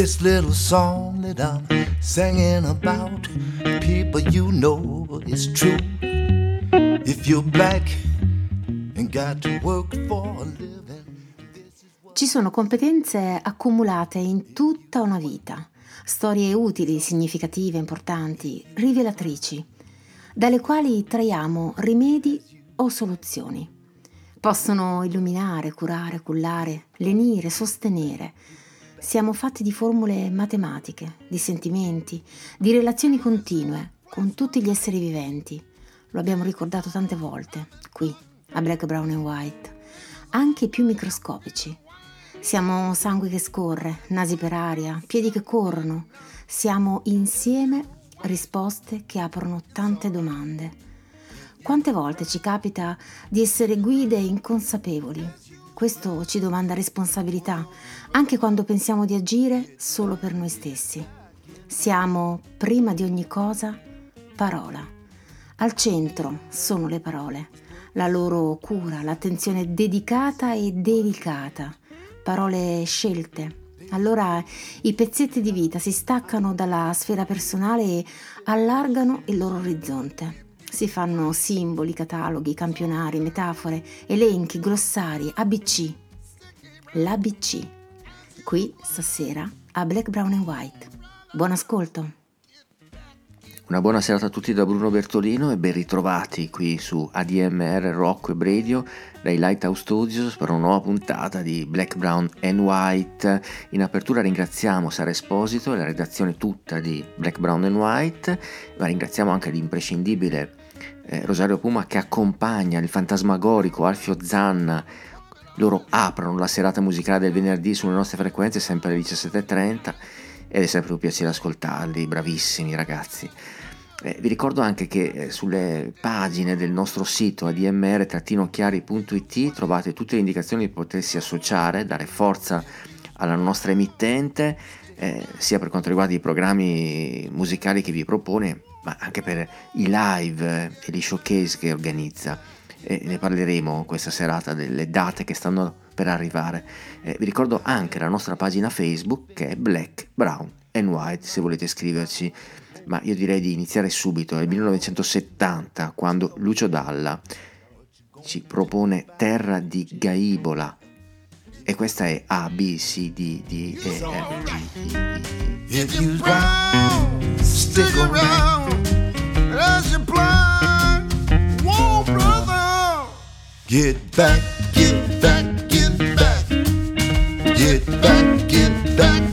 This little song that I'm singing about, people you know is true. If you're black and got to work for a living. Ci sono competenze accumulate in tutta una vita, storie utili, significative, importanti, rivelatrici, dalle quali traiamo rimedi o soluzioni. Possono illuminare, curare, cullare, lenire, sostenere. Siamo fatti di formule matematiche, di sentimenti, di relazioni continue con tutti gli esseri viventi. Lo abbiamo ricordato tante volte, qui, a Black, Brown and White, anche più microscopici. Siamo sangue che scorre, nasi per aria, piedi che corrono. Siamo insieme risposte che aprono tante domande quante volte ci capita di essere guide inconsapevoli? Questo ci domanda responsabilità, anche quando pensiamo di agire solo per noi stessi. Siamo, prima di ogni cosa, parola. Al centro sono le parole, la loro cura, l'attenzione dedicata e delicata, parole scelte. Allora i pezzetti di vita si staccano dalla sfera personale e allargano il loro orizzonte. Si fanno simboli, cataloghi, campionari, metafore, elenchi, glossari, ABC. L'ABC. Qui stasera a Black, Brown and White. Buon ascolto. Una buona serata a tutti da Bruno Bertolino e ben ritrovati qui su ADMR Rock e Radio dai Lighthouse Studios per una nuova puntata di Black, Brown and White. In apertura ringraziamo Sara Esposito e la redazione tutta di Black, Brown and White, ma ringraziamo anche l'imprescindibile eh, Rosario Puma che accompagna il fantasmagorico Alfio Zanna. Loro aprono la serata musicale del venerdì sulle nostre frequenze sempre alle 17.30 ed è sempre un piacere ascoltarli, bravissimi ragazzi. Eh, vi ricordo anche che eh, sulle pagine del nostro sito admr-chiari.it trovate tutte le indicazioni di potersi associare, dare forza alla nostra emittente, eh, sia per quanto riguarda i programmi musicali che vi propone, ma anche per i live e gli showcase che organizza. E ne parleremo questa serata delle date che stanno per arrivare. Eh, vi ricordo anche la nostra pagina Facebook che è Black, Brown and White se volete scriverci ma io direi di iniziare subito, nel 1970, quando Lucio Dalla ci propone Terra di Gaibola. E questa è A, B, C, D, D, E, F, G, I, I. If you stick around, as you plan, Get back, get back, get back, get back, get back.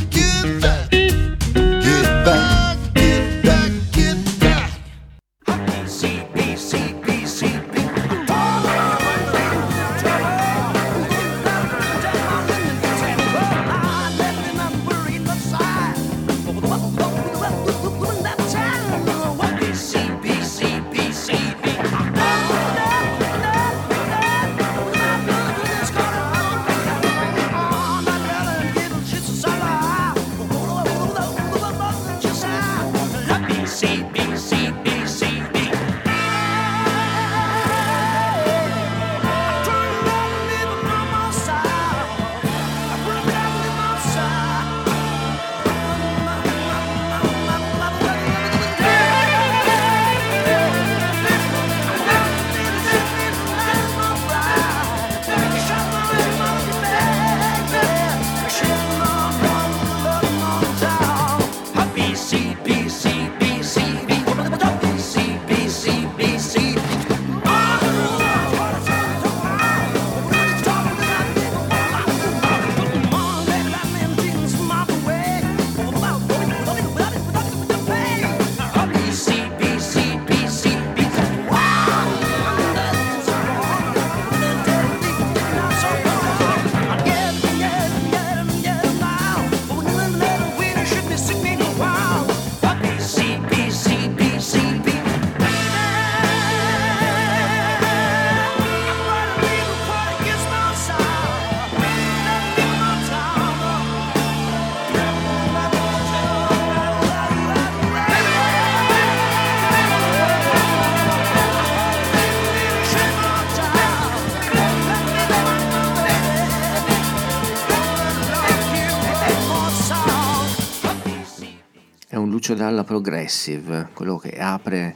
Dalla Progressive, quello che apre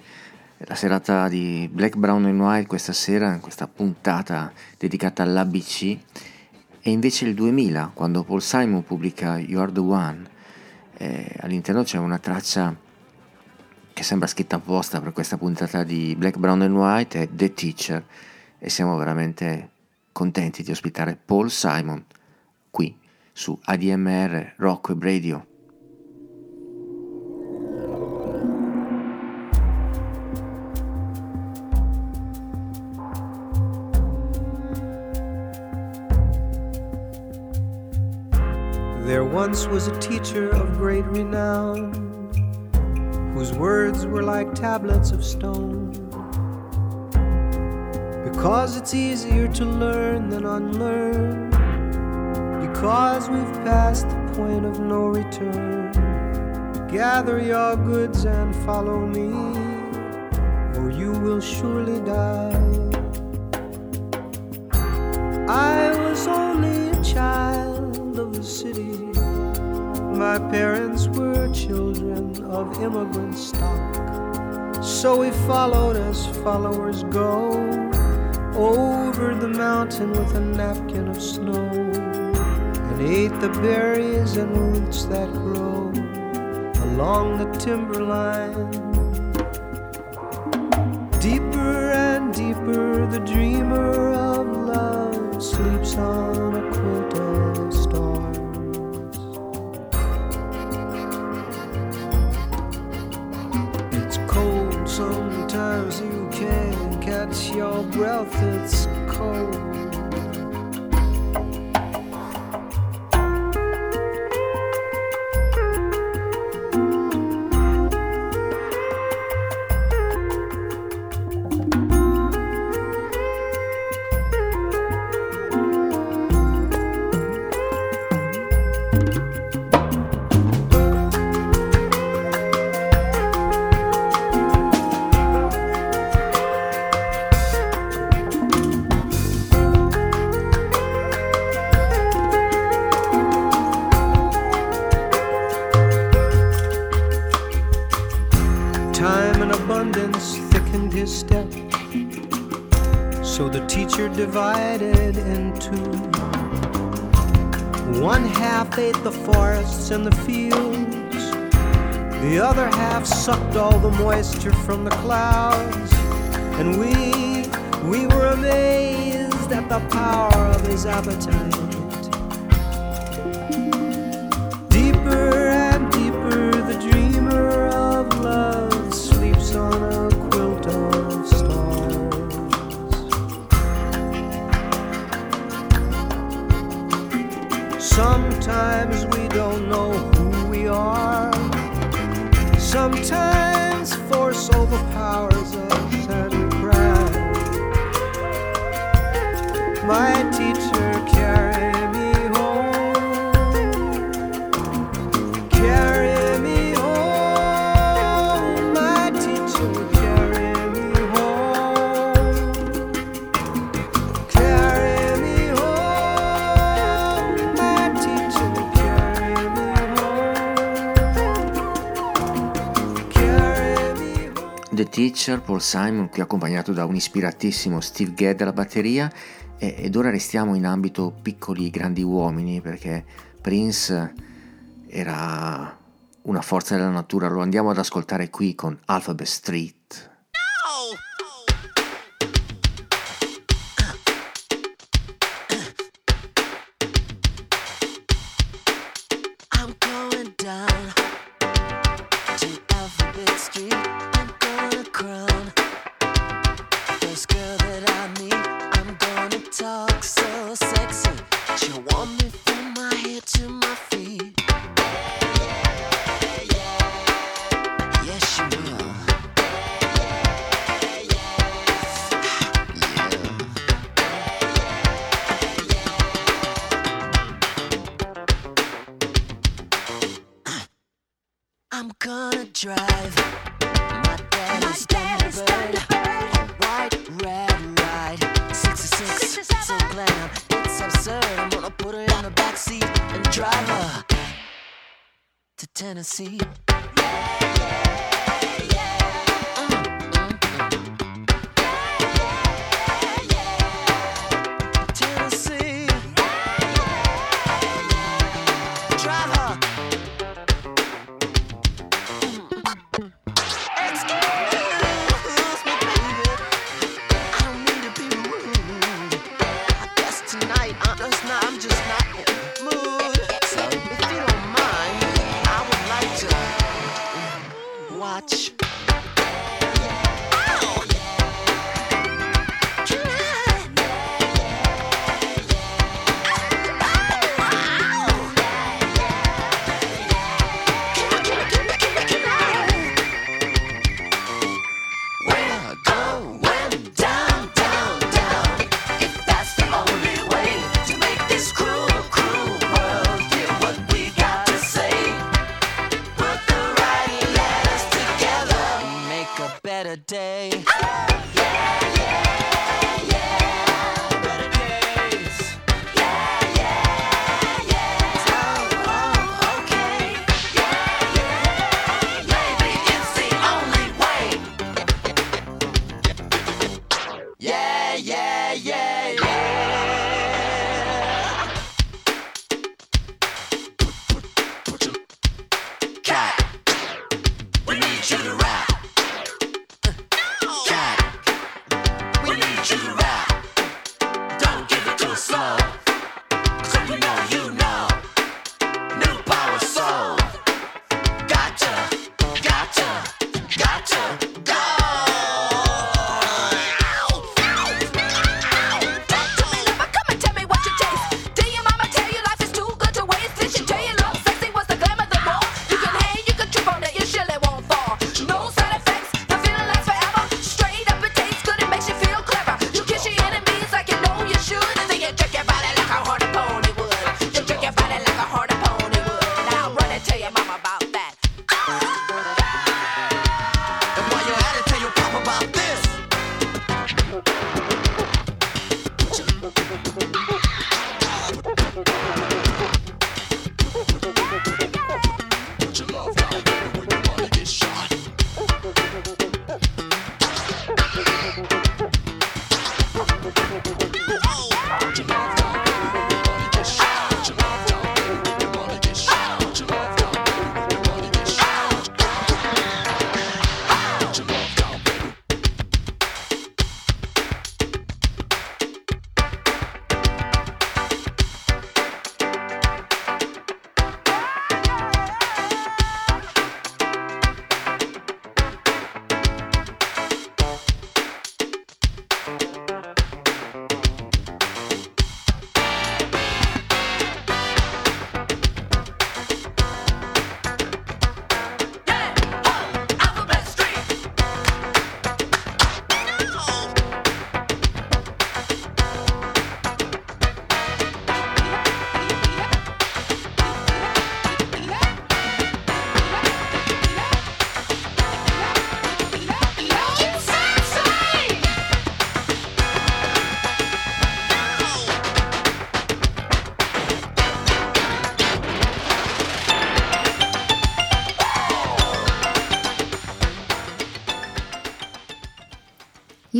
la serata di Black, Brown and White questa sera, questa puntata dedicata all'ABC, è invece il 2000, quando Paul Simon pubblica You Are the One. Eh, all'interno c'è una traccia che sembra scritta apposta per questa puntata di Black, Brown and White, è The Teacher, e siamo veramente contenti di ospitare Paul Simon qui su ADMR Rock Web Radio. Once was a teacher of great renown, whose words were like tablets of stone. Because it's easier to learn than unlearn, because we've passed the point of no return. Gather your goods and follow me, or you will surely die. I was only a child of the city. My parents were children of immigrant stock. So we followed as followers go over the mountain with a napkin of snow and ate the berries and roots that grow along the timberline. Deeper and deeper, the dreamer of love sleeps on breath, it's cold. Sucked all the moisture from the clouds. And we, we were amazed at the power of his appetite. Deeper and deeper, the dreamer of love sleeps on a quilt of stars. Sometimes we don't know who we are. Sometimes force overpowers us and we cry. My teacher Teacher, Paul Simon, qui accompagnato da un ispiratissimo Steve Gadd alla batteria ed ora restiamo in ambito piccoli grandi uomini perché Prince era una forza della natura, lo andiamo ad ascoltare qui con Alphabet Street.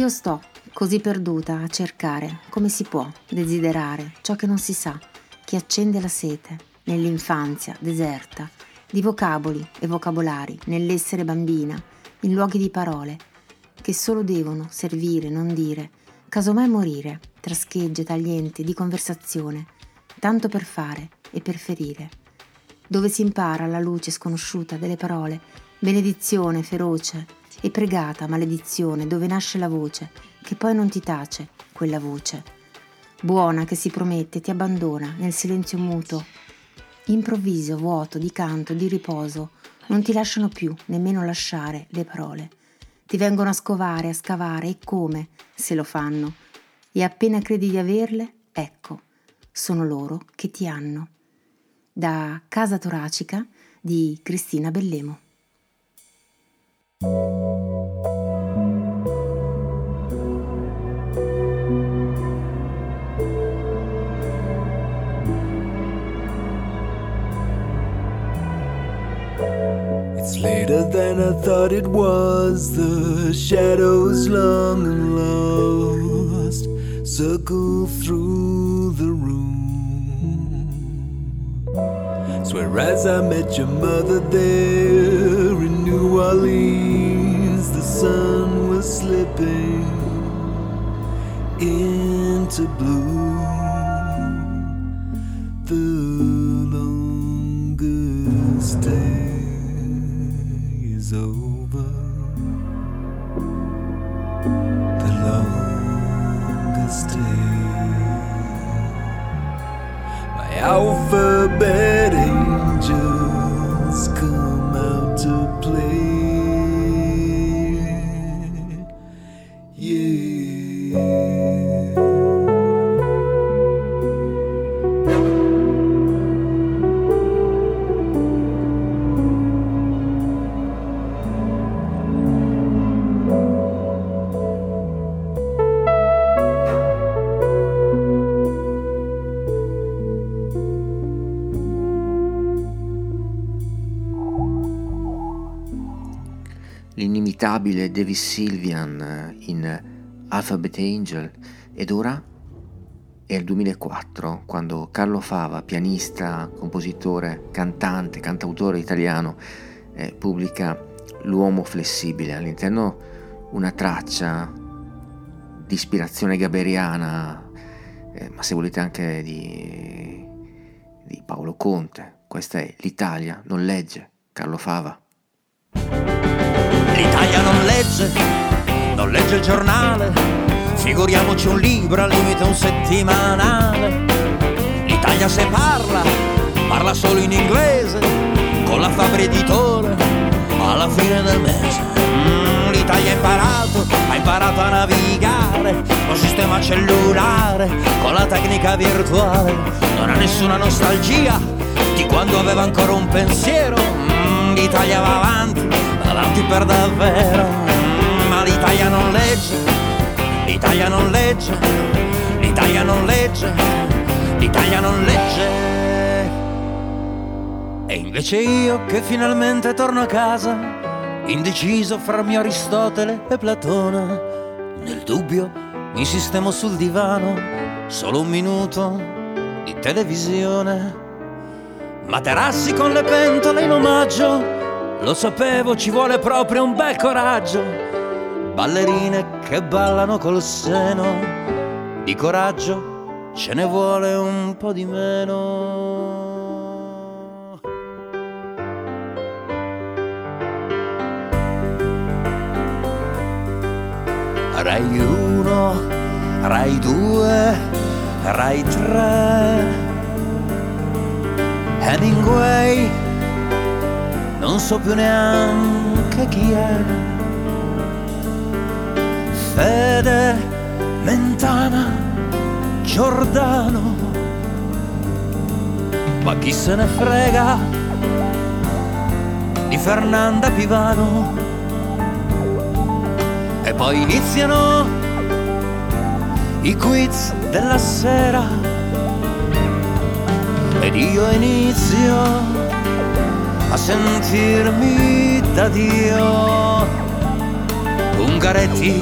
Io sto così perduta a cercare, come si può, desiderare ciò che non si sa, che accende la sete, nell'infanzia deserta, di vocaboli e vocabolari, nell'essere bambina, in luoghi di parole, che solo devono servire, non dire, casomai morire, tra schegge taglienti di conversazione, tanto per fare e per ferire, dove si impara la luce sconosciuta delle parole, benedizione feroce e pregata maledizione, dove nasce la voce, che poi non ti tace, quella voce. Buona che si promette, ti abbandona nel silenzio muto, improvviso, vuoto, di canto, di riposo, non ti lasciano più nemmeno lasciare le parole. Ti vengono a scovare, a scavare e come, se lo fanno. E appena credi di averle, ecco, sono loro che ti hanno. Da Casa Toracica di Cristina Bellemo. It's later than I thought it was. The shadows long and lost circle through the room. Swear as I met your mother there in New Orleans, sun was slipping into blue. The longest day is over. The longest day. My alphabet angels l'inimitabile Davis Sylvian eh, in Alphabet Angel ed ora è il 2004 quando Carlo Fava, pianista, compositore, cantante, cantautore italiano, eh, pubblica L'uomo flessibile, all'interno una traccia di ispirazione gaberiana, eh, ma se volete anche di, di Paolo Conte. Questa è L'Italia non legge, Carlo Fava. L'Italia non legge, non legge il giornale, figuriamoci un libro al limite un settimanale. L'Italia se parla, parla solo in inglese, con la Fabri editore, alla fine del mese. Mm, L'Italia ha imparato, ha imparato a navigare, con sistema cellulare, con la tecnica virtuale. Non ha nessuna nostalgia di quando aveva ancora un pensiero. Mm, L'Italia va avanti, va avanti per davvero. Ma l'Italia non legge, l'Italia non legge, l'Italia non legge, l'Italia non legge. E invece io che finalmente torno a casa, indeciso fra mio Aristotele e Platone, nel dubbio mi sistemo sul divano, solo un minuto di televisione. Materassi con le pentole in omaggio, lo sapevo ci vuole proprio un bel coraggio. Ballerine che ballano col seno, di coraggio ce ne vuole un po' di meno. Rai 1, Rai 2, Rai 3. Hemingway, non so più neanche chi è. Fede, Mentana, Giordano. Ma chi se ne frega di Fernanda Pivano? E poi iniziano i quiz della sera ed io inizio a sentirmi da Dio. Ungaretti,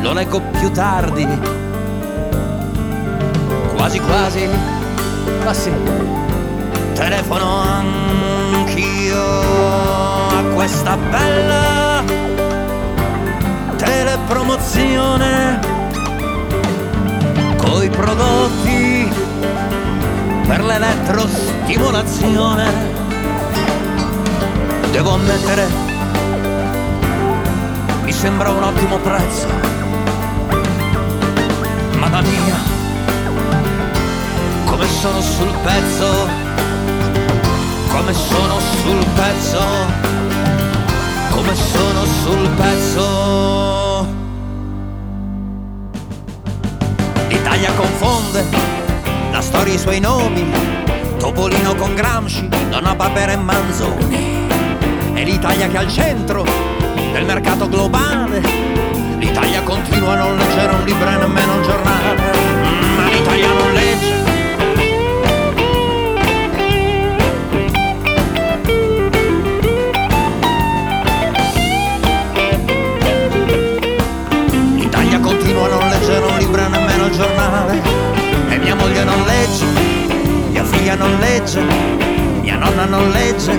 lo leggo più tardi, quasi quasi, ma sì, telefono anch'io a questa bella telepromozione. Coi prodotti per l'elettrostimolazione. Devo ammettere, mi sembra un ottimo prezzo. Mamma mia, come sono sul pezzo, come sono sul pezzo, come sono sul pezzo. L'Italia confonde la storia e i suoi nomi, Topolino con Gramsci, Donna Barbera e Manzoni. È l'Italia che è al centro del mercato globale. L'Italia continua a non leggere un libro e nemmeno un giornale. Ma l'Italia non legge. Figlia non legge, mia nonna non legge,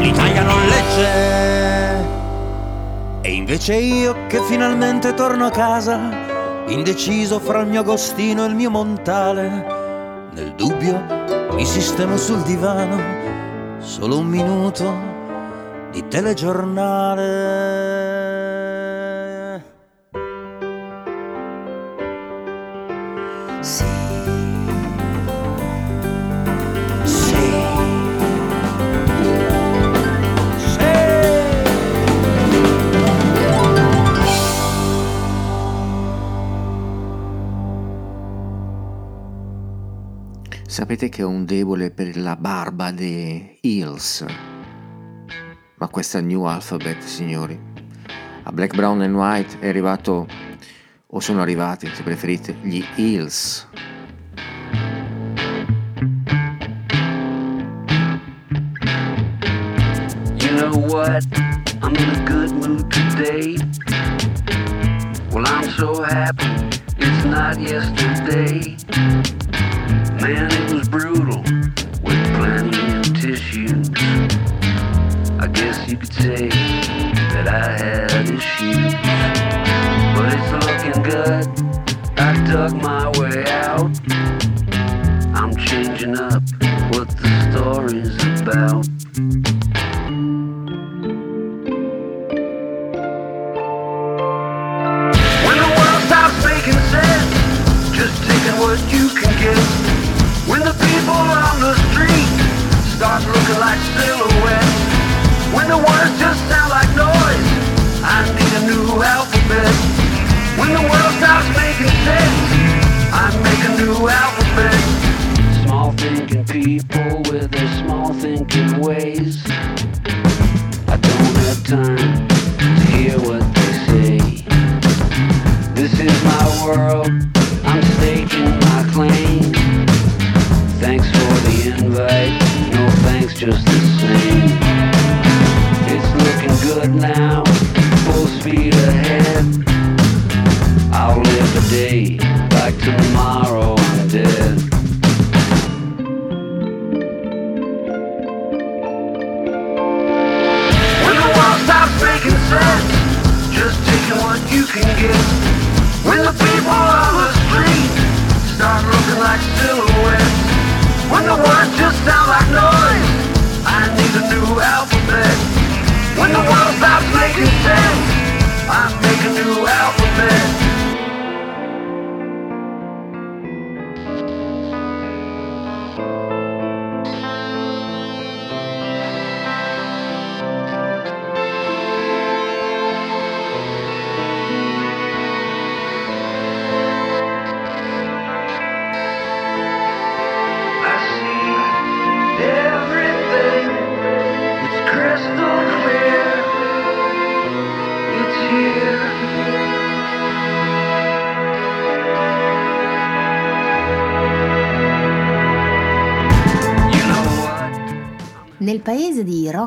l'Italia non legge. E invece io che finalmente torno a casa, indeciso fra il mio Agostino e il mio Montale, nel dubbio mi sistemo sul divano, solo un minuto di telegiornale. Sapete che ho un debole per la barba dei Hills. Ma questa New Alphabet, signori. A Black, Brown and White è arrivato, o sono arrivati, se preferite, gli Hills. You know what? I'm in a good mood today. Well, I'm so happy it's not yesterday. Man, it was brutal with plenty of tissues. I guess you could say that I had issues. But it's looking good. I dug my way out. I'm changing up what the story's about. When the world stops making sense, just taking what you can get. Thinking ways. I don't have time to hear what they say. This is my world,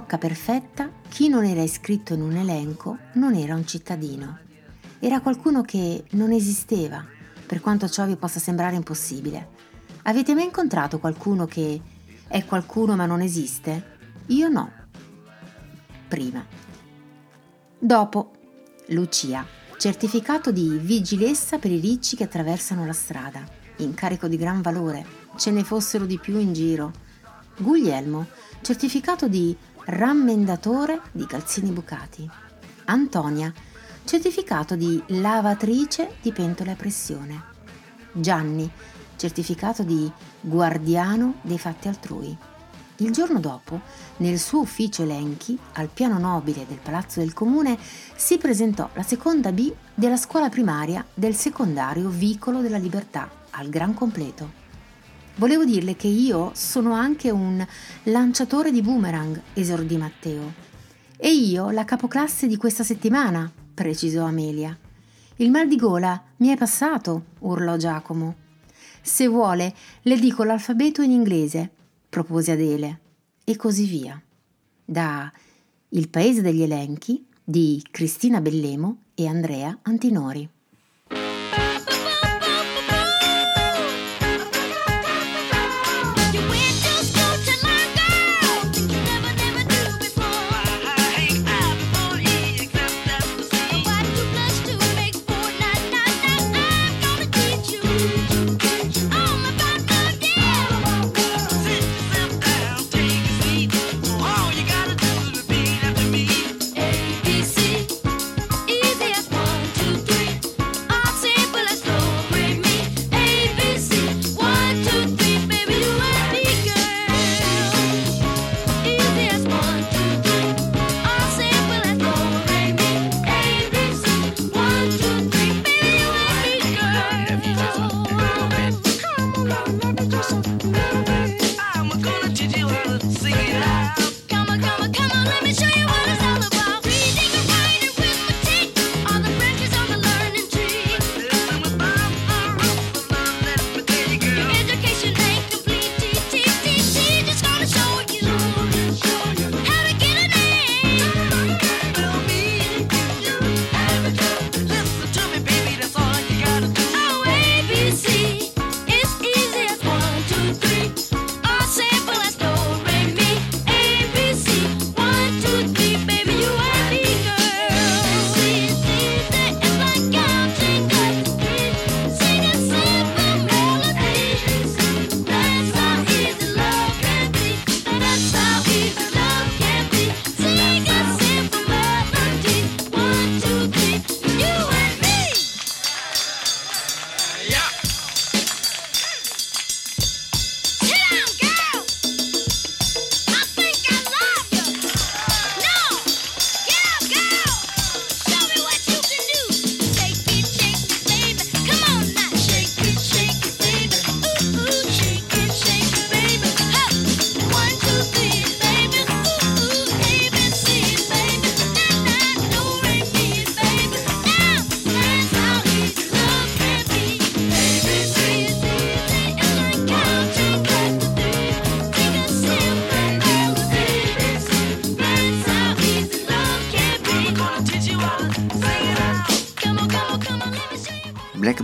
paese di Rocca Perfetta, chi non era iscritto in un elenco non era un cittadino. Era qualcuno che non esisteva, per quanto ciò vi possa sembrare impossibile. Avete mai incontrato qualcuno che è qualcuno ma non esiste? Io no. Prima. Dopo. Lucia. Certificato di vigilessa per i ricci che attraversano la strada. Incarico di gran valore. Ce ne fossero di più in giro. Guglielmo. Certificato di rammendatore di calzini bucati. Antonia. Certificato di lavatrice di pentole a pressione. Gianni. Certificato di guardiano dei fatti altrui. Il giorno dopo, nel suo ufficio elenchi, al piano nobile del Palazzo del Comune, si presentò la seconda B della scuola primaria del secondario Vicolo della Libertà, al gran completo. Volevo dirle che io sono anche un lanciatore di boomerang, esordì Matteo. E io la capoclasse di questa settimana, precisò Amelia. Il mal di gola mi è passato, urlò Giacomo. Se vuole, le dico l'alfabeto in inglese, propose Adele, e così via. Da Il paese degli elenchi di Cristina Bellemo e Andrea Antinori.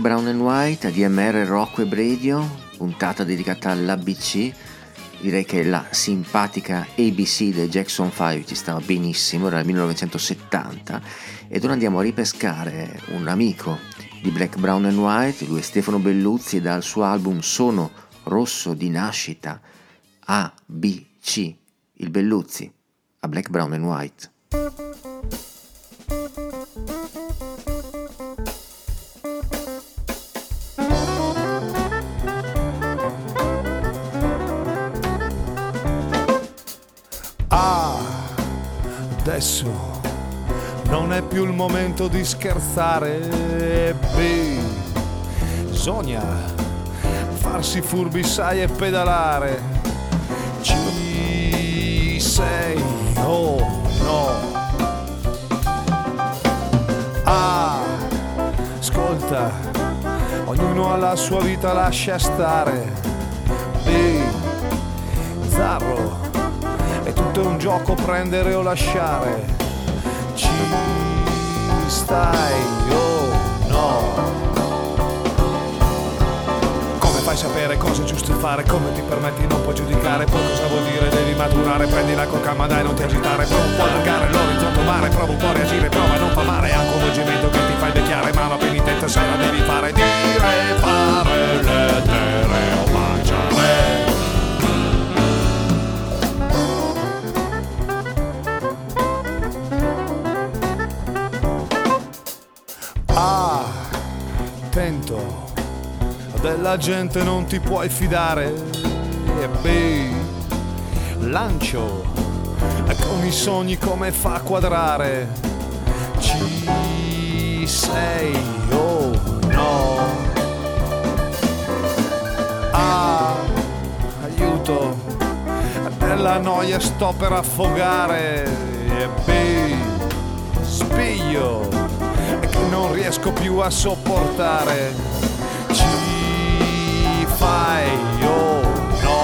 Brown and White, ADMR Rock Web Radio, puntata dedicata all'ABC. Direi che la simpatica ABC del Jackson 5 ci stava benissimo, era il 1970 ed ora andiamo a ripescare un amico di Black, Brown and White, lui è Stefano Belluzzi dal suo album Sono Rosso di nascita ABC, il Belluzzi, a Black, Brown and White. Adesso non è più il momento di scherzare. B, bisogna farsi furbi, sai, e pedalare. C, sei, oh no. Ah, ascolta, ognuno ha la sua vita, lascia stare. B, zarro, è tutto un gioco prendere o lasciare. Ci stai, oh no. Come fai sapere cosa è giusto fare? Come ti permetti non puoi giudicare? Poi cosa vuol dire? Devi maturare, prendila con calma, dai, non ti agitare. Prova un po' allargare l'orizzonte mare, prova un po' a reagire, prova a non fa male. È un coinvolgimento che ti fa invecchiare, ma la penitenza la devi fare. Dire, fare, lettere o mangiare. Della gente non ti puoi fidare. E B, lancio, con i sogni come fa a quadrare. Ci sei, oh no. Ah, aiuto, nella noia sto per affogare. E B, spiglio che non riesco più a sopportare. Oh no.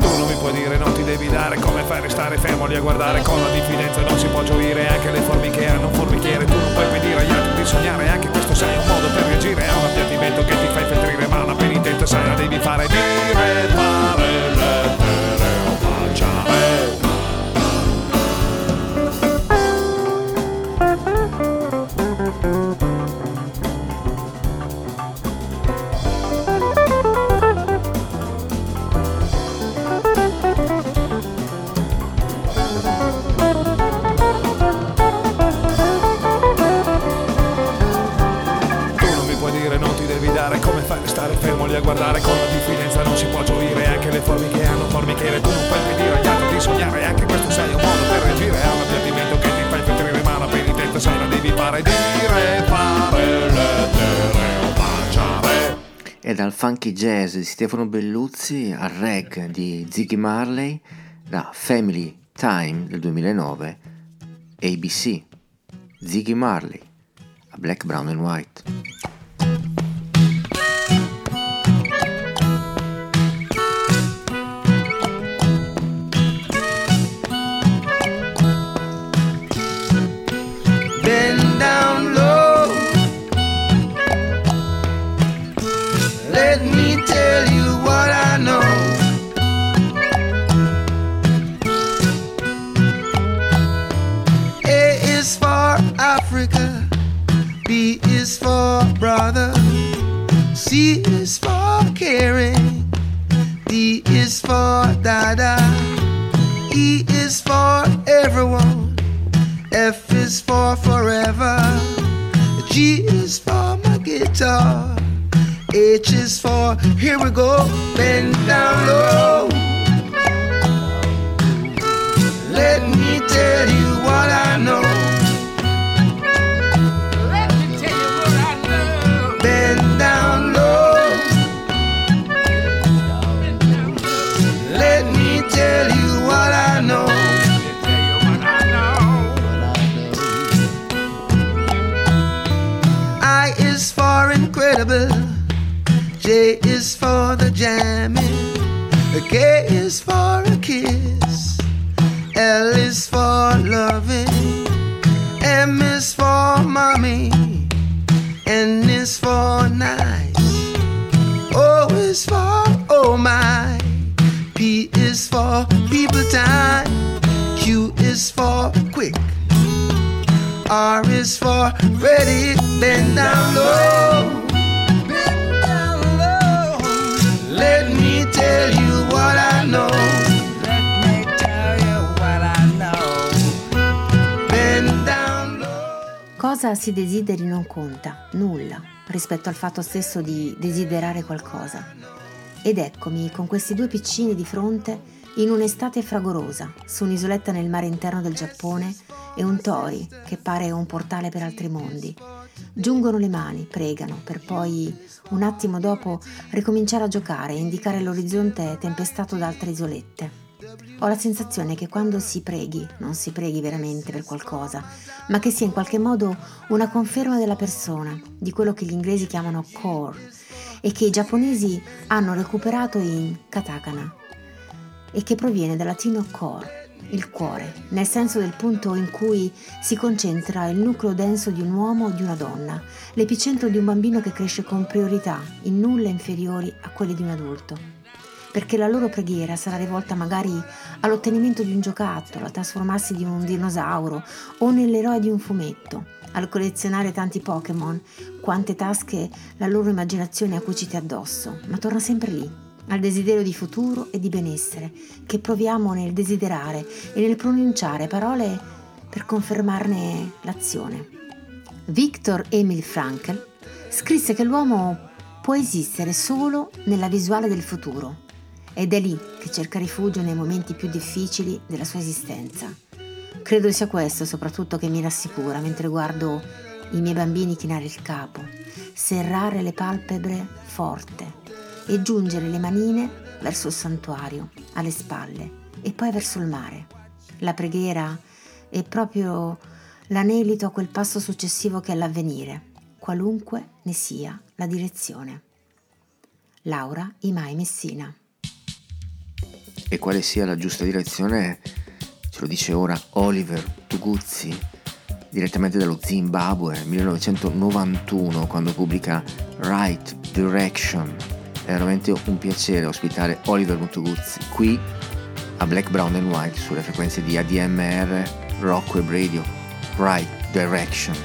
Tu non mi puoi dire, non ti devi dare, come fai a restare fermo lì a guardare con la diffidenza, non si può gioire, anche le formiche hanno un formichiere, tu non puoi impedire agli altri di sognare, anche questo sai un modo per reagire, è un appiattimento che ti fai fettrire, ma la penitenza sai la devi fare, Stefano Belluzzi al reg di Ziggy Marley, da Family Time del 2009, ABC, Ziggy Marley, a Black, Brown and White. C is for caring. D is for dada. E is for everyone. F is for forever. G is for my guitar. H is for here we go. Bend down low. Let me tell you what I know. J is for the jamming. K is for a kiss. L is for loving. M is for mommy. N is for nice. O is for oh my. P is for people time. Q is for quick. R is for ready, bend down low. Cosa si desideri non conta, nulla, rispetto al fatto stesso di desiderare qualcosa. Ed eccomi con questi due piccini di fronte in un'estate fragorosa, su un'isoletta nel mare interno del Giappone e un tori che pare un portale per altri mondi. Giungono le mani, pregano, per poi, un attimo dopo, ricominciare a giocare e indicare l'orizzonte tempestato da altre isolette. Ho la sensazione che quando si preghi, non si preghi veramente per qualcosa, ma che sia in qualche modo una conferma della persona, di quello che gli inglesi chiamano core, e che i giapponesi hanno recuperato in katakana, e che proviene dal latino core, il cuore, nel senso del punto in cui si concentra il nucleo denso di un uomo o di una donna, l'epicentro di un bambino che cresce con priorità in nulla inferiori a quelle di un adulto. Perché la loro preghiera sarà rivolta magari all'ottenimento di un giocattolo, a trasformarsi in un dinosauro o nell'eroe di un fumetto, al collezionare tanti Pokémon, quante tasche la loro immaginazione ha cucite addosso, ma torna sempre lì, al desiderio di futuro e di benessere che proviamo nel desiderare e nel pronunciare parole per confermarne l'azione. Viktor Emil Frankl scrisse che l'uomo può esistere solo nella visuale del futuro ed è lì che cerca rifugio nei momenti più difficili della sua esistenza. Credo sia questo soprattutto che mi rassicura mentre guardo i miei bambini chinare il capo, serrare le palpebre forte e giungere le manine verso il santuario, alle spalle e poi verso il mare. La preghiera è proprio l'anelito a quel passo successivo che è l'avvenire, qualunque ne sia la direzione. Laura Imai Messina. E quale sia la giusta direzione ce lo dice ora Oliver Tuguzzi, direttamente dallo Zimbabwe, 1991, quando pubblica Right Direction. È veramente un piacere ospitare Oliver Tuguzzi qui a Black, Brown and White sulle frequenze di ADMR Rock Web Radio. Right Direction.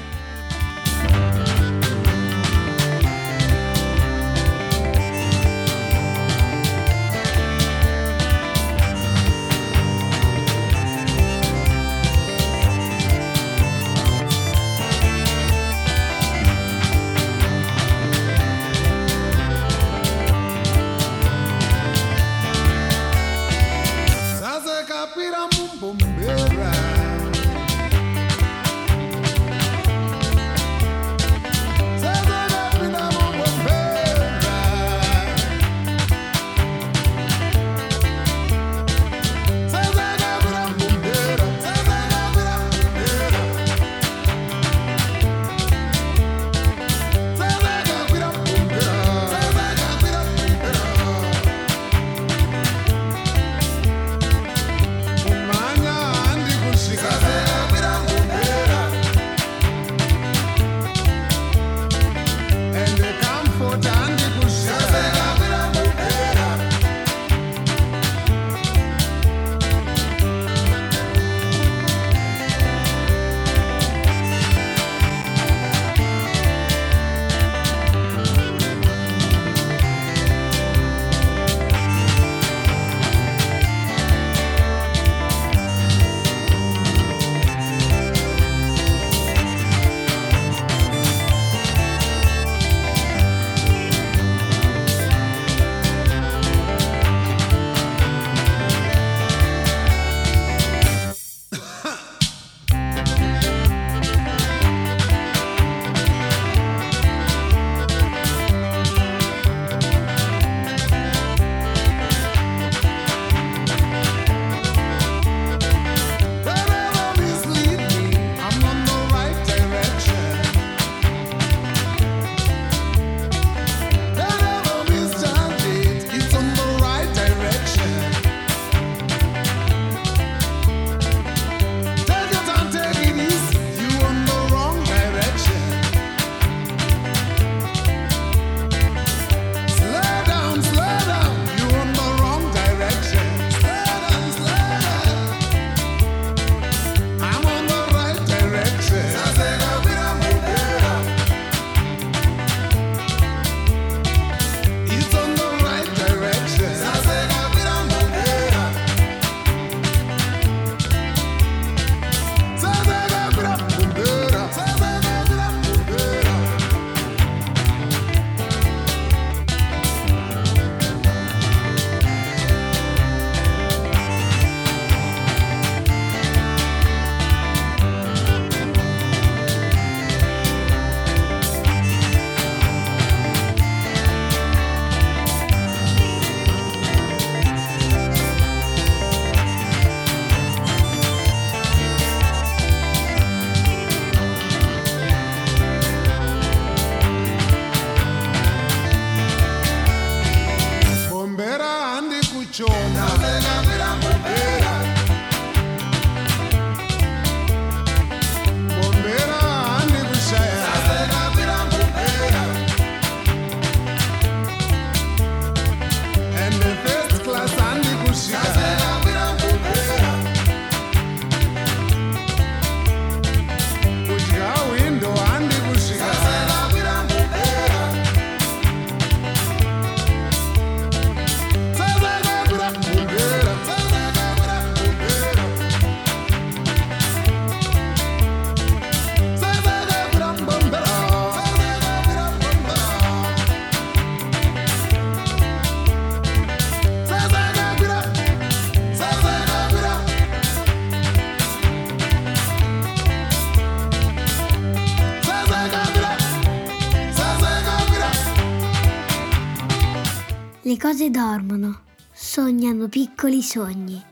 cose dormono, sognano piccoli sogni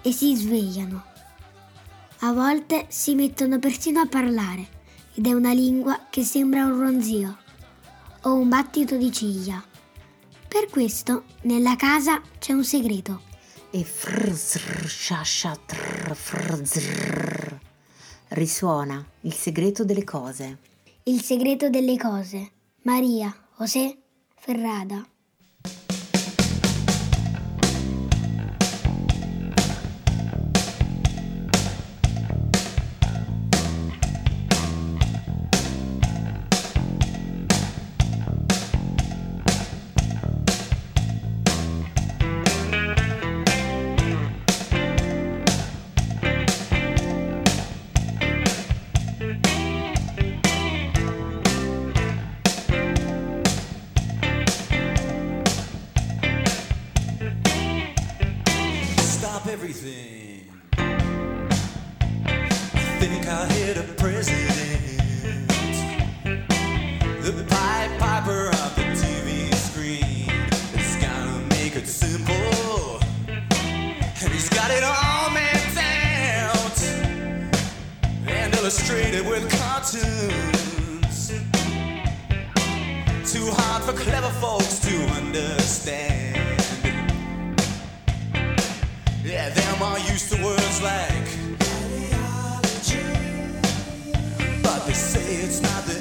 e si svegliano. A volte si mettono persino a parlare ed è una lingua che sembra un ronzio o un battito di ciglia. Per questo nella casa c'è un segreto. E frr, sr, sha, sha, trr, frr, risuona il segreto delle cose. Il segreto delle cose. Maria, José, Ferrada. Yeah, them are used to words like ideology, but they say it's not the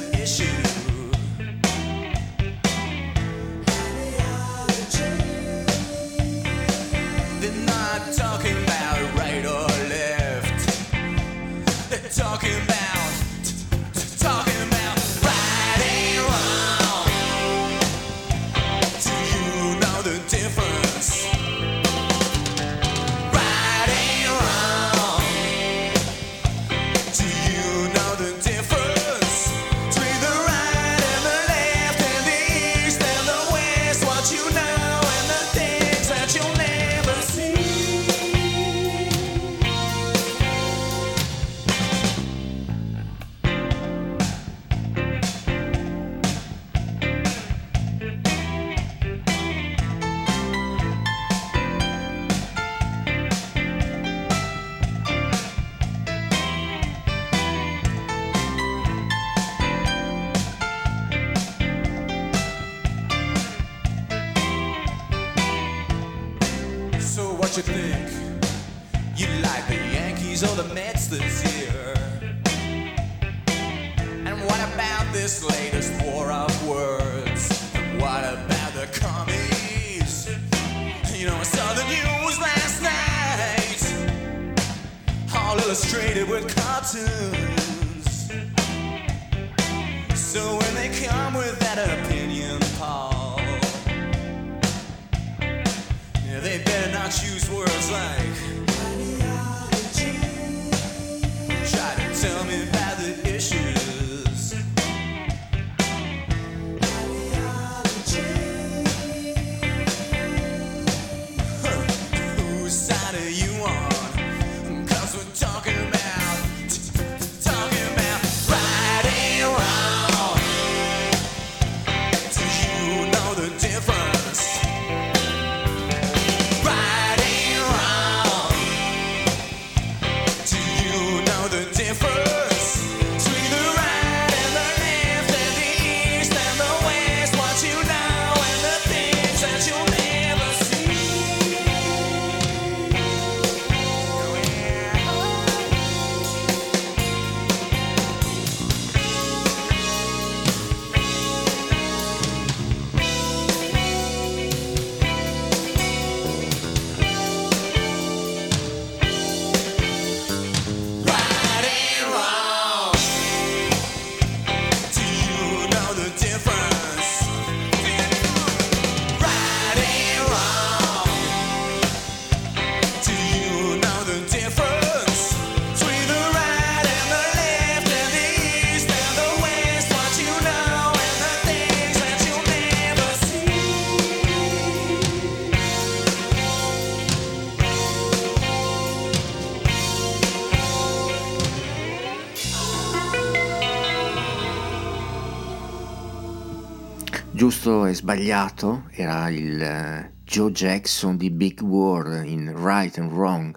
giusto e sbagliato era il eh, Joe Jackson di Big World in Right and Wrong.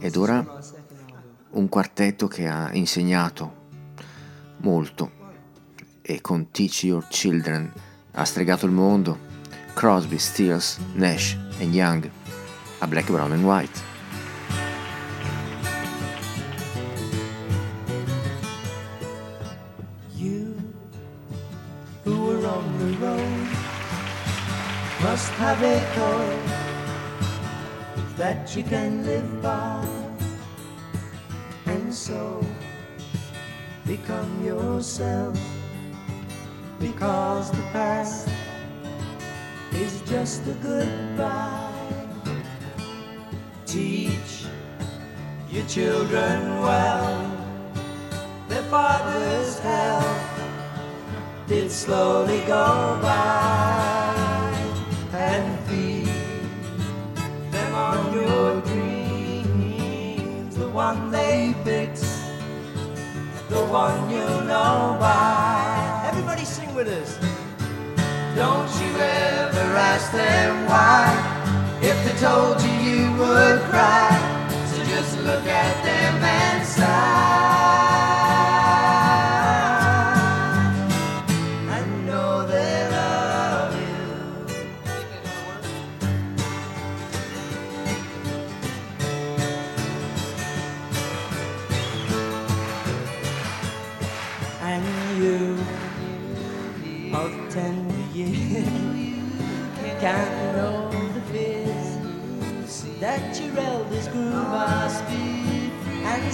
Ed ora un quartetto che ha insegnato molto. E con Teach Your Children ha stregato il mondo. Crosby, Stills, Nash e Young a Black, Brown and White have a that you can live by, and so become yourself. Because the past is just a goodbye. Teach your children well their father's health did slowly go by and feed them on your dreams the one they picked the one you know by. Everybody sing with us. Don't you ever ask them why. If they told you you would cry. So just look at them and sigh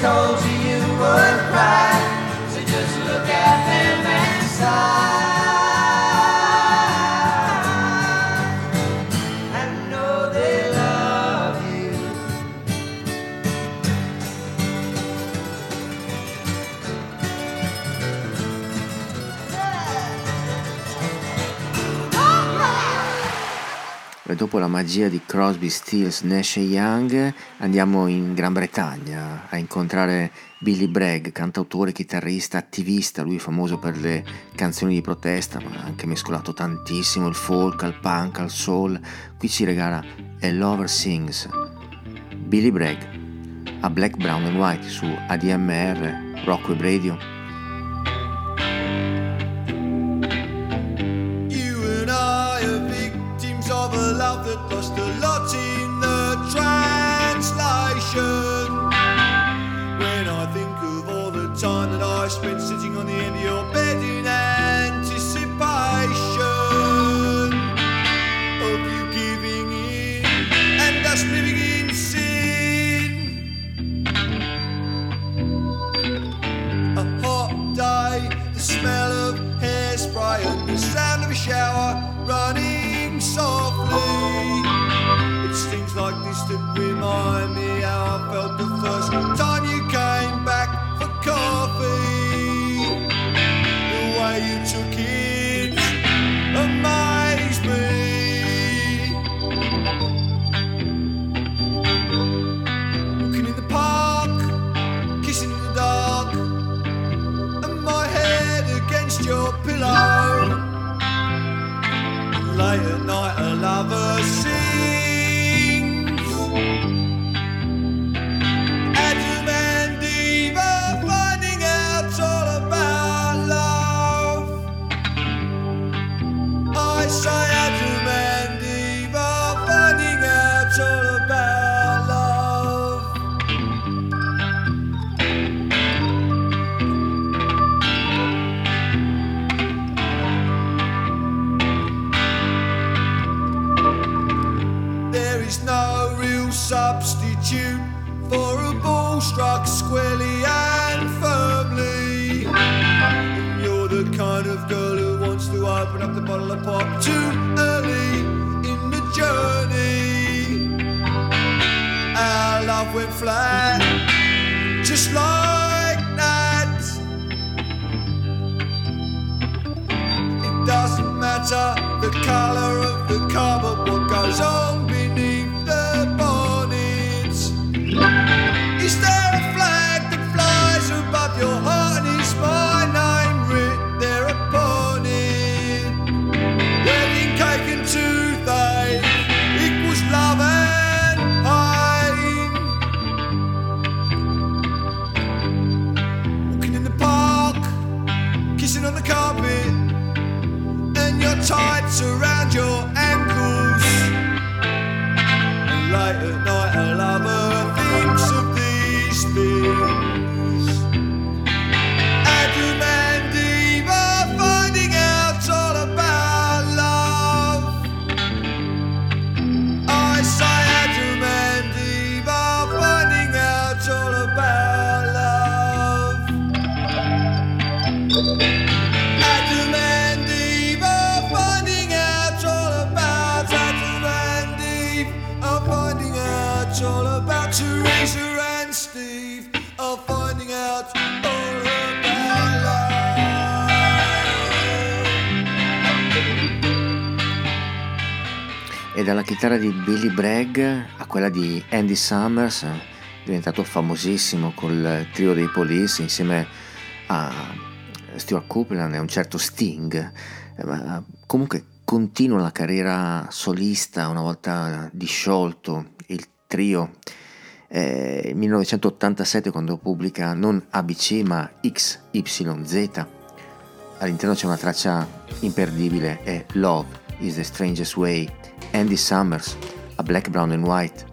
told you you would cry, dopo la magia di Crosby, Stills, Nash e Young andiamo in Gran Bretagna a incontrare Billy Bragg, cantautore, chitarrista, attivista, lui è famoso per le canzoni di protesta, ma ha anche mescolato tantissimo il folk al punk, al soul. Qui ci regala A Lover Sings. Billy Bragg a Black, Brown and White su ADMR, Rock Web Radio. That lost a lot in the translation. When I think of all the time that I spent sitting on the end of your bed in anticipation of you giving in and us living in sin. A hot day, the smell of hairspray and the sound of a shower that me how I felt the first time you came back for coffee. The way you took it me. Walking in the park, kissing in the dark, and my head against your pillow. Late at night, a lover for a ball struck squarely and firmly. And you're the kind of girl who wants to open up the bottle of pop too early in the journey. Our love went flat, just like that. It doesn't matter the color of the cover, what goes on. tights around. dalla chitarra di Billy Bragg a quella di Andy Summers, diventato famosissimo col trio dei Police insieme a Stuart Copeland e un certo Sting. Eh, eh, comunque continua la carriera solista una volta disciolto il trio. Eh, 1987 quando pubblica non ABC ma XYZ all'interno c'è una traccia imperdibile è Love is The Strangest Way, Andy Summers, A Black, Brown and White,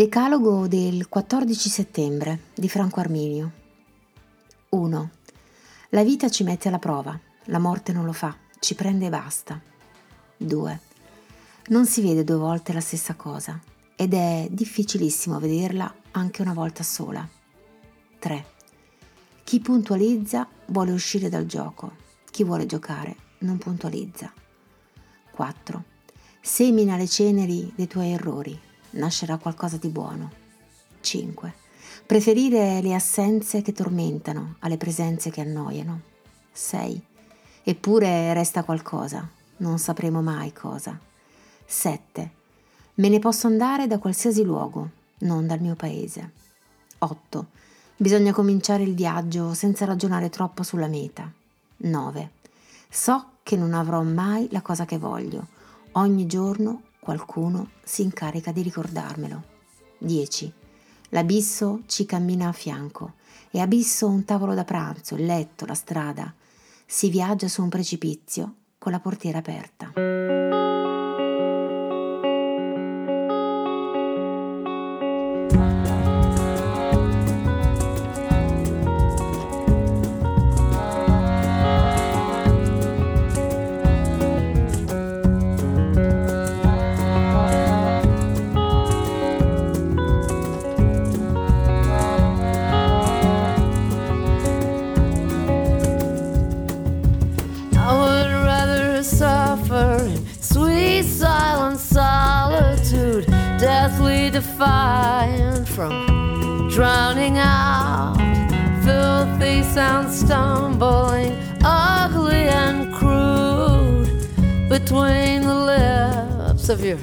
Decalogo del 14 settembre di Franco Arminio. 1. La vita ci mette alla prova, la morte non lo fa, ci prende e basta. 2. Non si vede due volte la stessa cosa ed è difficilissimo vederla anche una volta sola. 3. Chi puntualizza vuole uscire dal gioco, chi vuole giocare non puntualizza. 4. Semina le ceneri dei tuoi errori, nascerà qualcosa di buono. 5. Preferire le assenze che tormentano alle presenze che annoiano. 6. Eppure resta qualcosa, non sapremo mai cosa. 7. Me ne posso andare da qualsiasi luogo, non dal mio paese. 8. Bisogna cominciare il viaggio senza ragionare troppo sulla meta. 9. So che non avrò mai la cosa che voglio. Ogni giorno qualcuno si incarica di ricordarmelo. 10. L'abisso ci cammina a fianco e abisso un tavolo da pranzo, il letto, la strada. Si viaggia su un precipizio con la portiera aperta. Stumbling, ugly and crude, between the lips of your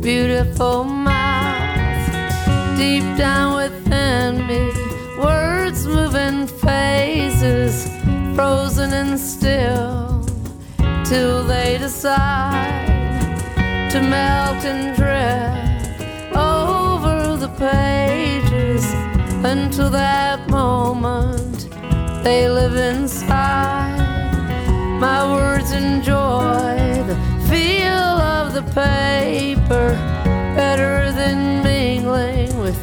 beautiful mouth. Deep down within me, words move in phases, frozen and still, till they decide to melt and drift over the pages until that moment they live inside. My words enjoy the feel of the paper better than mingling with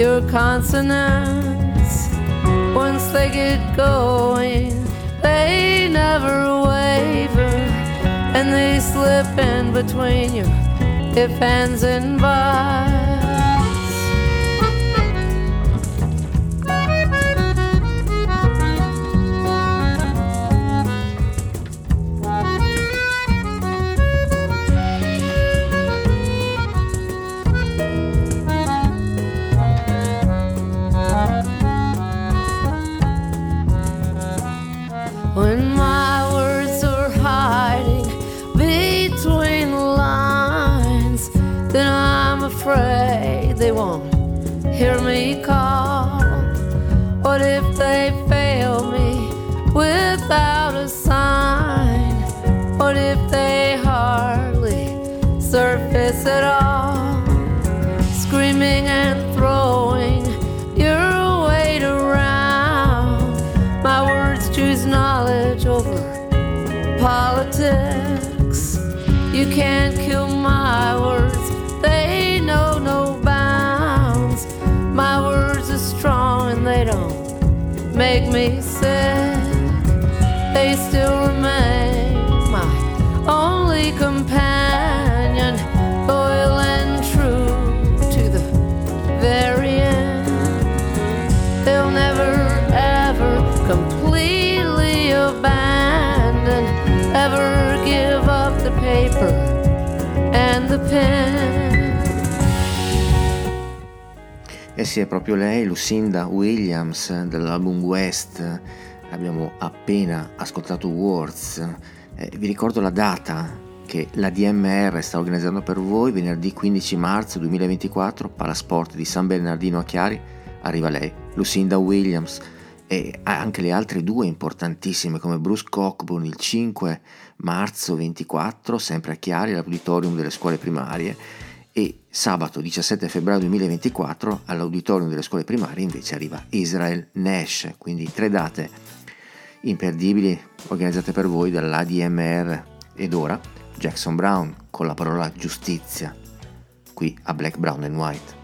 your consonants. Once they get going, they never waver, and they slip in between your if ands and buts. Sì, è proprio lei, Lucinda Williams dell'album West. Abbiamo appena ascoltato Words. Eh, vi ricordo la data che la DMR sta organizzando per voi, venerdì 15 marzo 2024, Palasport di San Bernardino a Chiari. Arriva lei, Lucinda Williams, e anche le altre due importantissime come Bruce Cockburn il 5 marzo 24, sempre a Chiari, all'auditorium delle scuole primarie e sabato 17 febbraio 2024 all'auditorium delle scuole primarie invece arriva Israel Nash, quindi tre date imperdibili organizzate per voi dall'ADMR ed ora Jackson Brown con la parola giustizia qui a Black, Brown and White.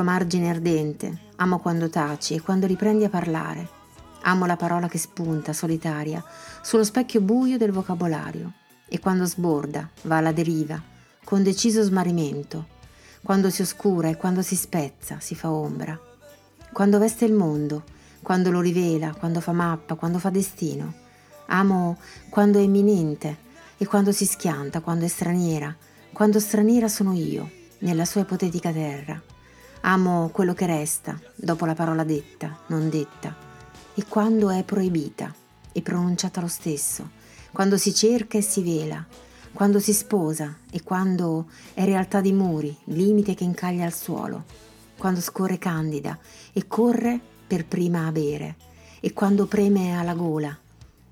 Loro margine ardente. Amo quando taci e quando riprendi a parlare. Amo la parola che spunta, solitaria, sullo specchio buio del vocabolario. E quando sborda, va alla deriva, con deciso smarrimento. Quando si oscura e quando si spezza, si fa ombra. Quando veste il mondo, quando lo rivela, quando fa mappa, quando fa destino. Amo quando è imminente e quando si schianta, quando è straniera, quando straniera sono io, nella sua ipotetica terra. Amo quello che resta, dopo la parola detta, non detta, e quando è proibita e pronunciata lo stesso, quando si cerca e si vela, quando si sposa e quando è realtà di muri, limite che incaglia al suolo, quando scorre candida e corre per prima a bere, e quando preme alla gola,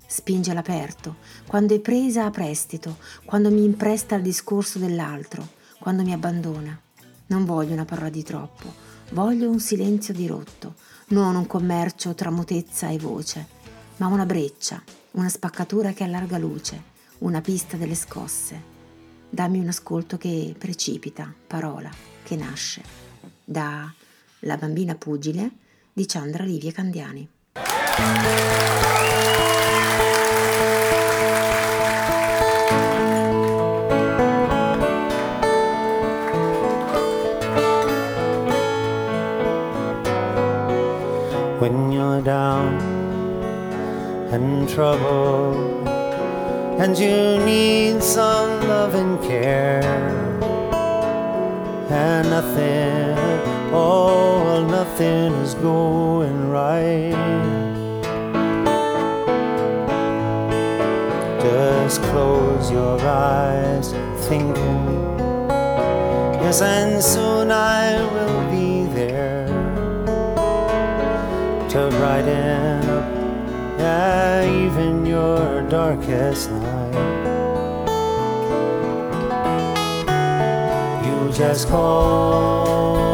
spinge all'aperto, quando è presa a prestito, quando mi impresta al discorso dell'altro, quando mi abbandona. Non voglio una parola di troppo, voglio un silenzio dirotto, non un commercio tra mutezza e voce, ma una breccia, una spaccatura che allarga luce, una pista delle scosse. Dammi un ascolto che precipita, parola, che nasce. Da La bambina pugile di Chandra Livia Candiani. And trouble and you need some love and care. And nothing oh well, nothing is going right. Just close your eyes thinking yes and soon I will be there. To brighten even your darkest night. You just call.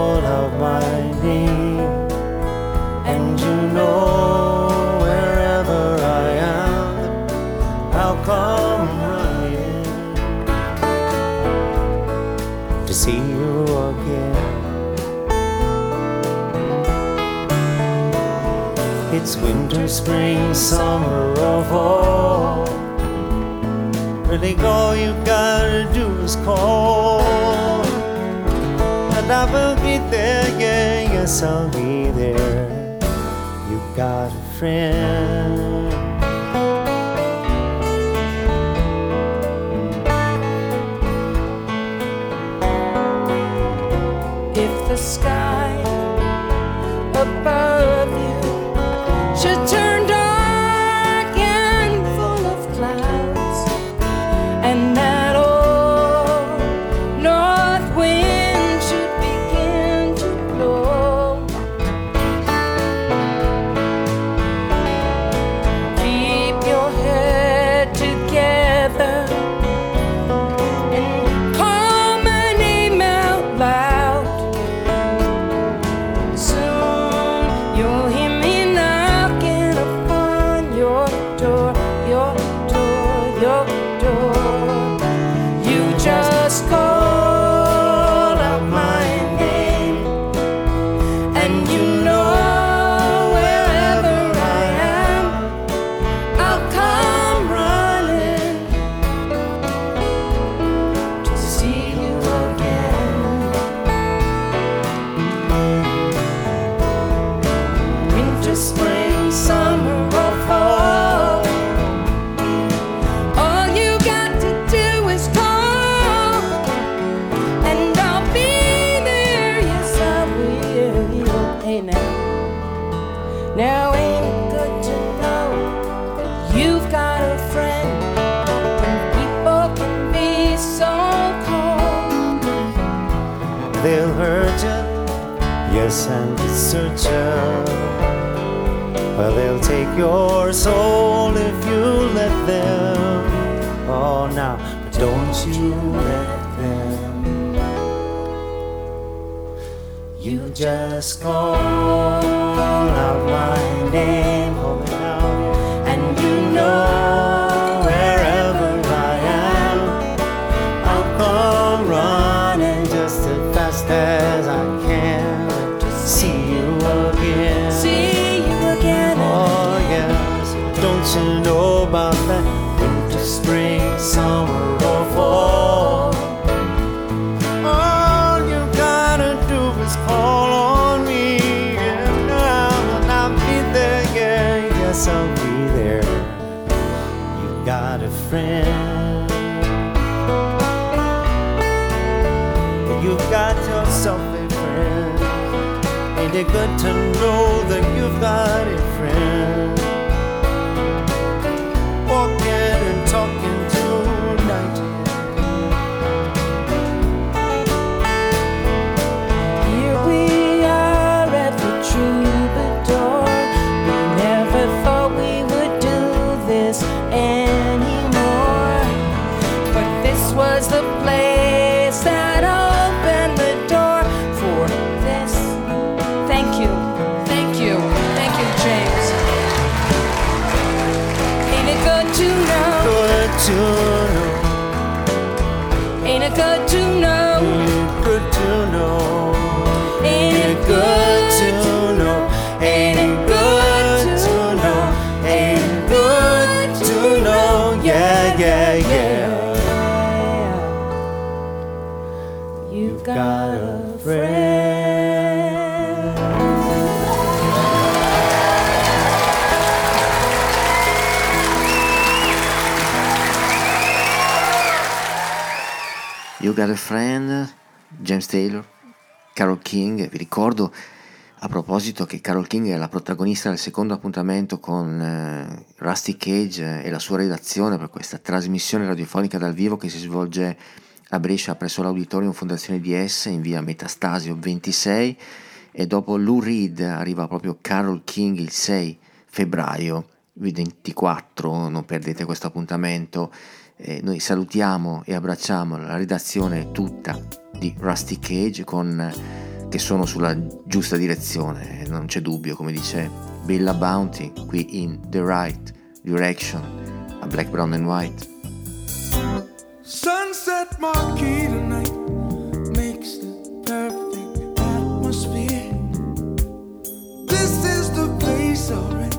It's winter, spring, summer, or fall. Really, all you gotta do is call. And I will be there, yeah, yes, I'll be there. You got a friend. if the sky your soul if you let them. Oh, now, but don't you let them. You just call out my name, It good to know that you've got a Got a James Taylor, Carol King, vi ricordo a proposito che Carol King è la protagonista del secondo appuntamento con eh, Rusty Cage e la sua redazione per questa trasmissione radiofonica dal vivo che si svolge a Brescia presso l'Auditorium Fondazione DS in via Metastasio 26 e dopo Lou Reed arriva proprio Carol King il 6 febbraio 24, non perdete questo appuntamento. Eh, noi salutiamo e abbracciamo la redazione tutta di Rusty Cage con, che sono sulla giusta direzione, non c'è dubbio, come dice Bella Bounty qui in The Right Direction a Black, Brown and White. Sunset marquee tonight makes the perfect atmosphere. This is the place, alright.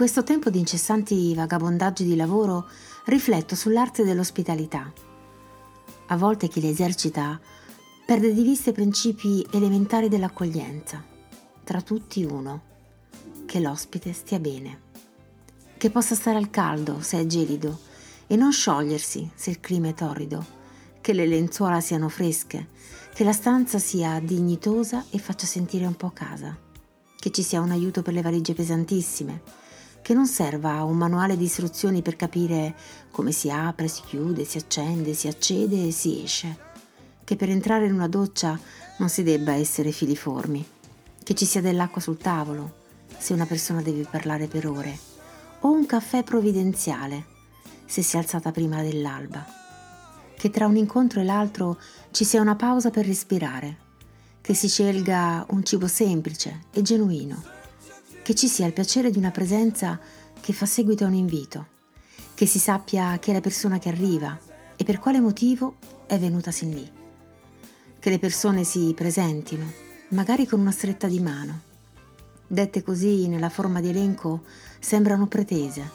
Questo tempo di incessanti vagabondaggi di lavoro rifletto sull'arte dell'ospitalità. A volte chi le esercita perde di vista i principi elementari dell'accoglienza. Tra tutti uno, che l'ospite stia bene, che possa stare al caldo se è gelido e non sciogliersi se il clima è torrido, che le lenzuola siano fresche, che la stanza sia dignitosa e faccia sentire un po' casa, che ci sia un aiuto per le valigie pesantissime, che non serva un manuale di istruzioni per capire come si apre, si chiude, si accende, si accede e si esce, che per entrare in una doccia non si debba essere filiformi, che ci sia dell'acqua sul tavolo, se una persona deve parlare per ore, o un caffè provvidenziale, se si è alzata prima dell'alba, che tra un incontro e l'altro ci sia una pausa per respirare, che si scelga un cibo semplice e genuino, che ci sia il piacere di una presenza che fa seguito a un invito, che si sappia chi è la persona che arriva e per quale motivo è venuta sin lì, che le persone si presentino, magari con una stretta di mano. Dette così nella forma di elenco sembrano pretese,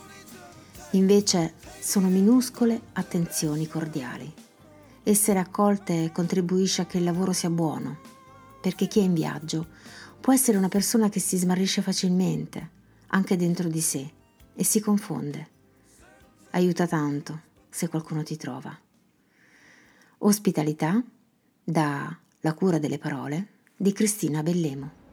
invece sono minuscole attenzioni cordiali. Essere accolte contribuisce a che il lavoro sia buono, perché chi è in viaggio può essere una persona che si smarrisce facilmente, anche dentro di sé, e si confonde. Aiuta tanto se qualcuno ti trova. Ospitalità da La cura delle parole di Cristina Bellemo.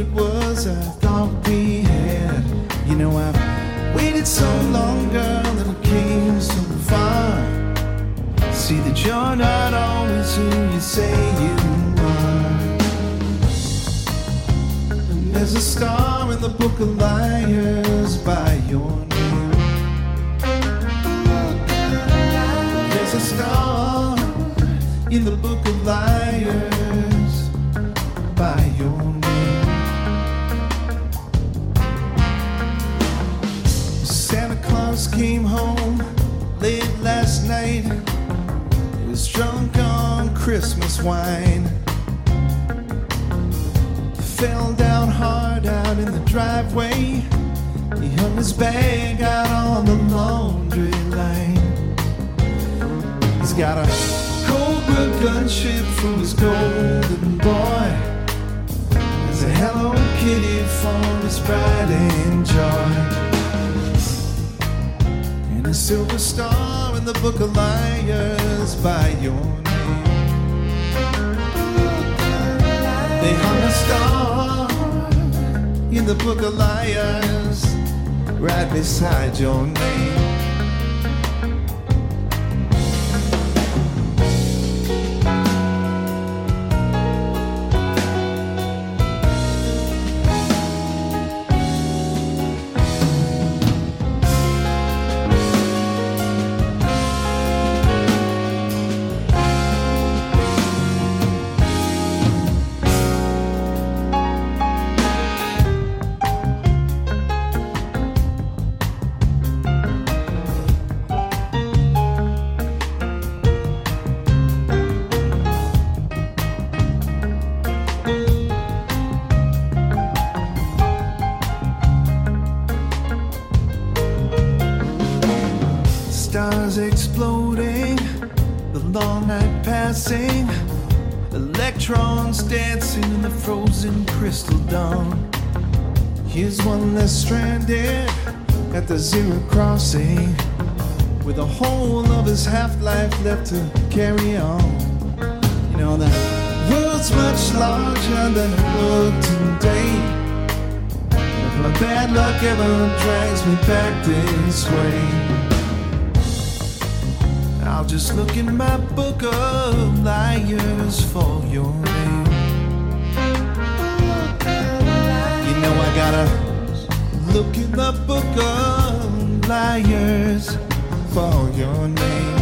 It was I electrons dancing in the frozen crystal dawn. Here's one that's stranded at the zero crossing, with a whole of his half life left to carry on. You know, the world's much larger than it looked today. If my bad luck ever drags me back this way. I'll just look in my book of liars for your name. You know I gotta look in the book of liars for your name.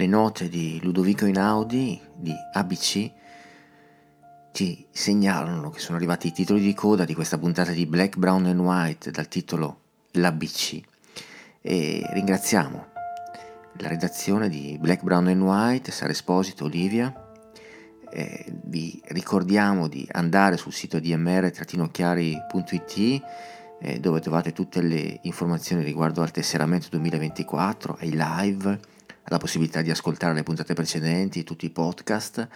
Le note di Ludovico Inaudi di ABC ci segnalano che sono arrivati i titoli di coda di questa puntata di Black, Brown and White dal titolo L'ABC e ringraziamo la redazione di Black, Brown and White, Sara Esposito, Olivia. E vi ricordiamo di andare sul sito dmr-chiari.it eh, dove trovate tutte le informazioni riguardo al tesseramento 2024, ai live, alla possibilità di ascoltare le puntate precedenti, tutti i podcast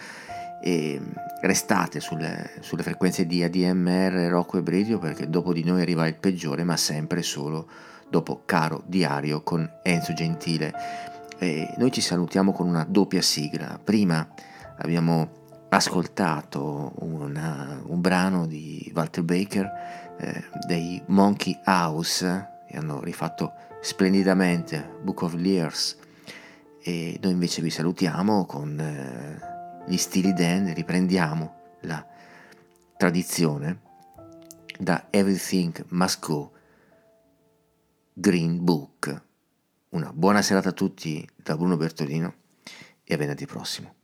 e restate sulle, sulle frequenze di ADMR, Rocco e Radio perché dopo di noi arriva il peggiore ma sempre solo dopo Caro Diario con Enzo Gentile. E noi ci salutiamo con una doppia sigla. Prima abbiamo ascoltato una- un brano di Walter Baker eh, dei Monkey House che hanno rifatto splendidamente Book of Lears e noi invece vi salutiamo con eh, gli stili Dan, riprendiamo la tradizione da Everything Must Go Green Book. Una buona serata a tutti da Bruno Bertolino e a venerdì prossimo.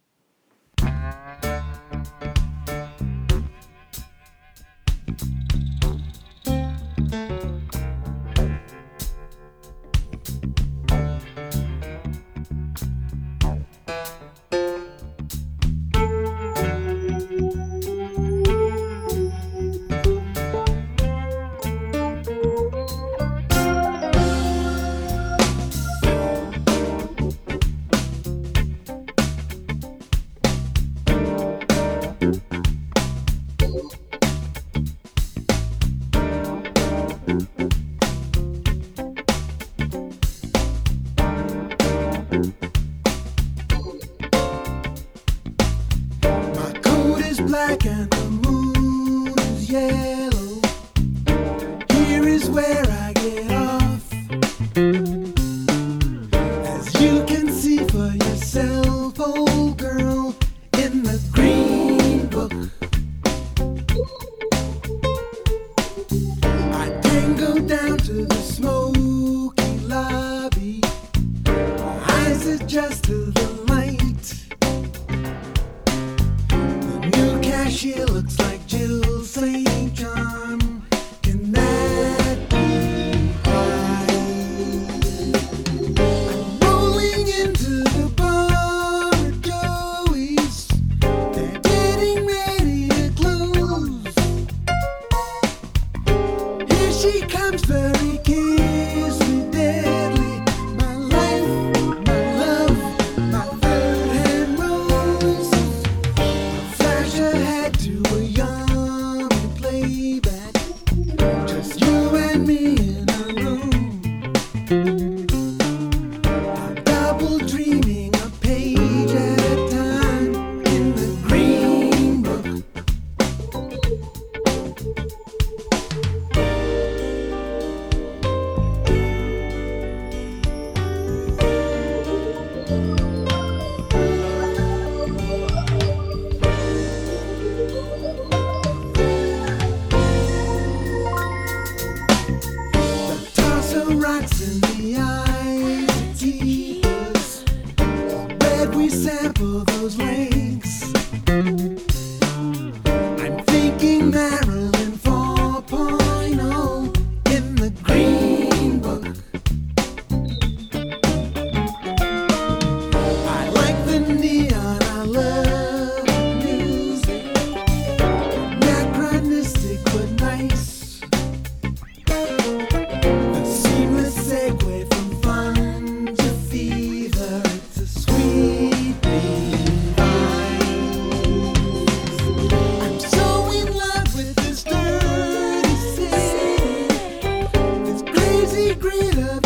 Daily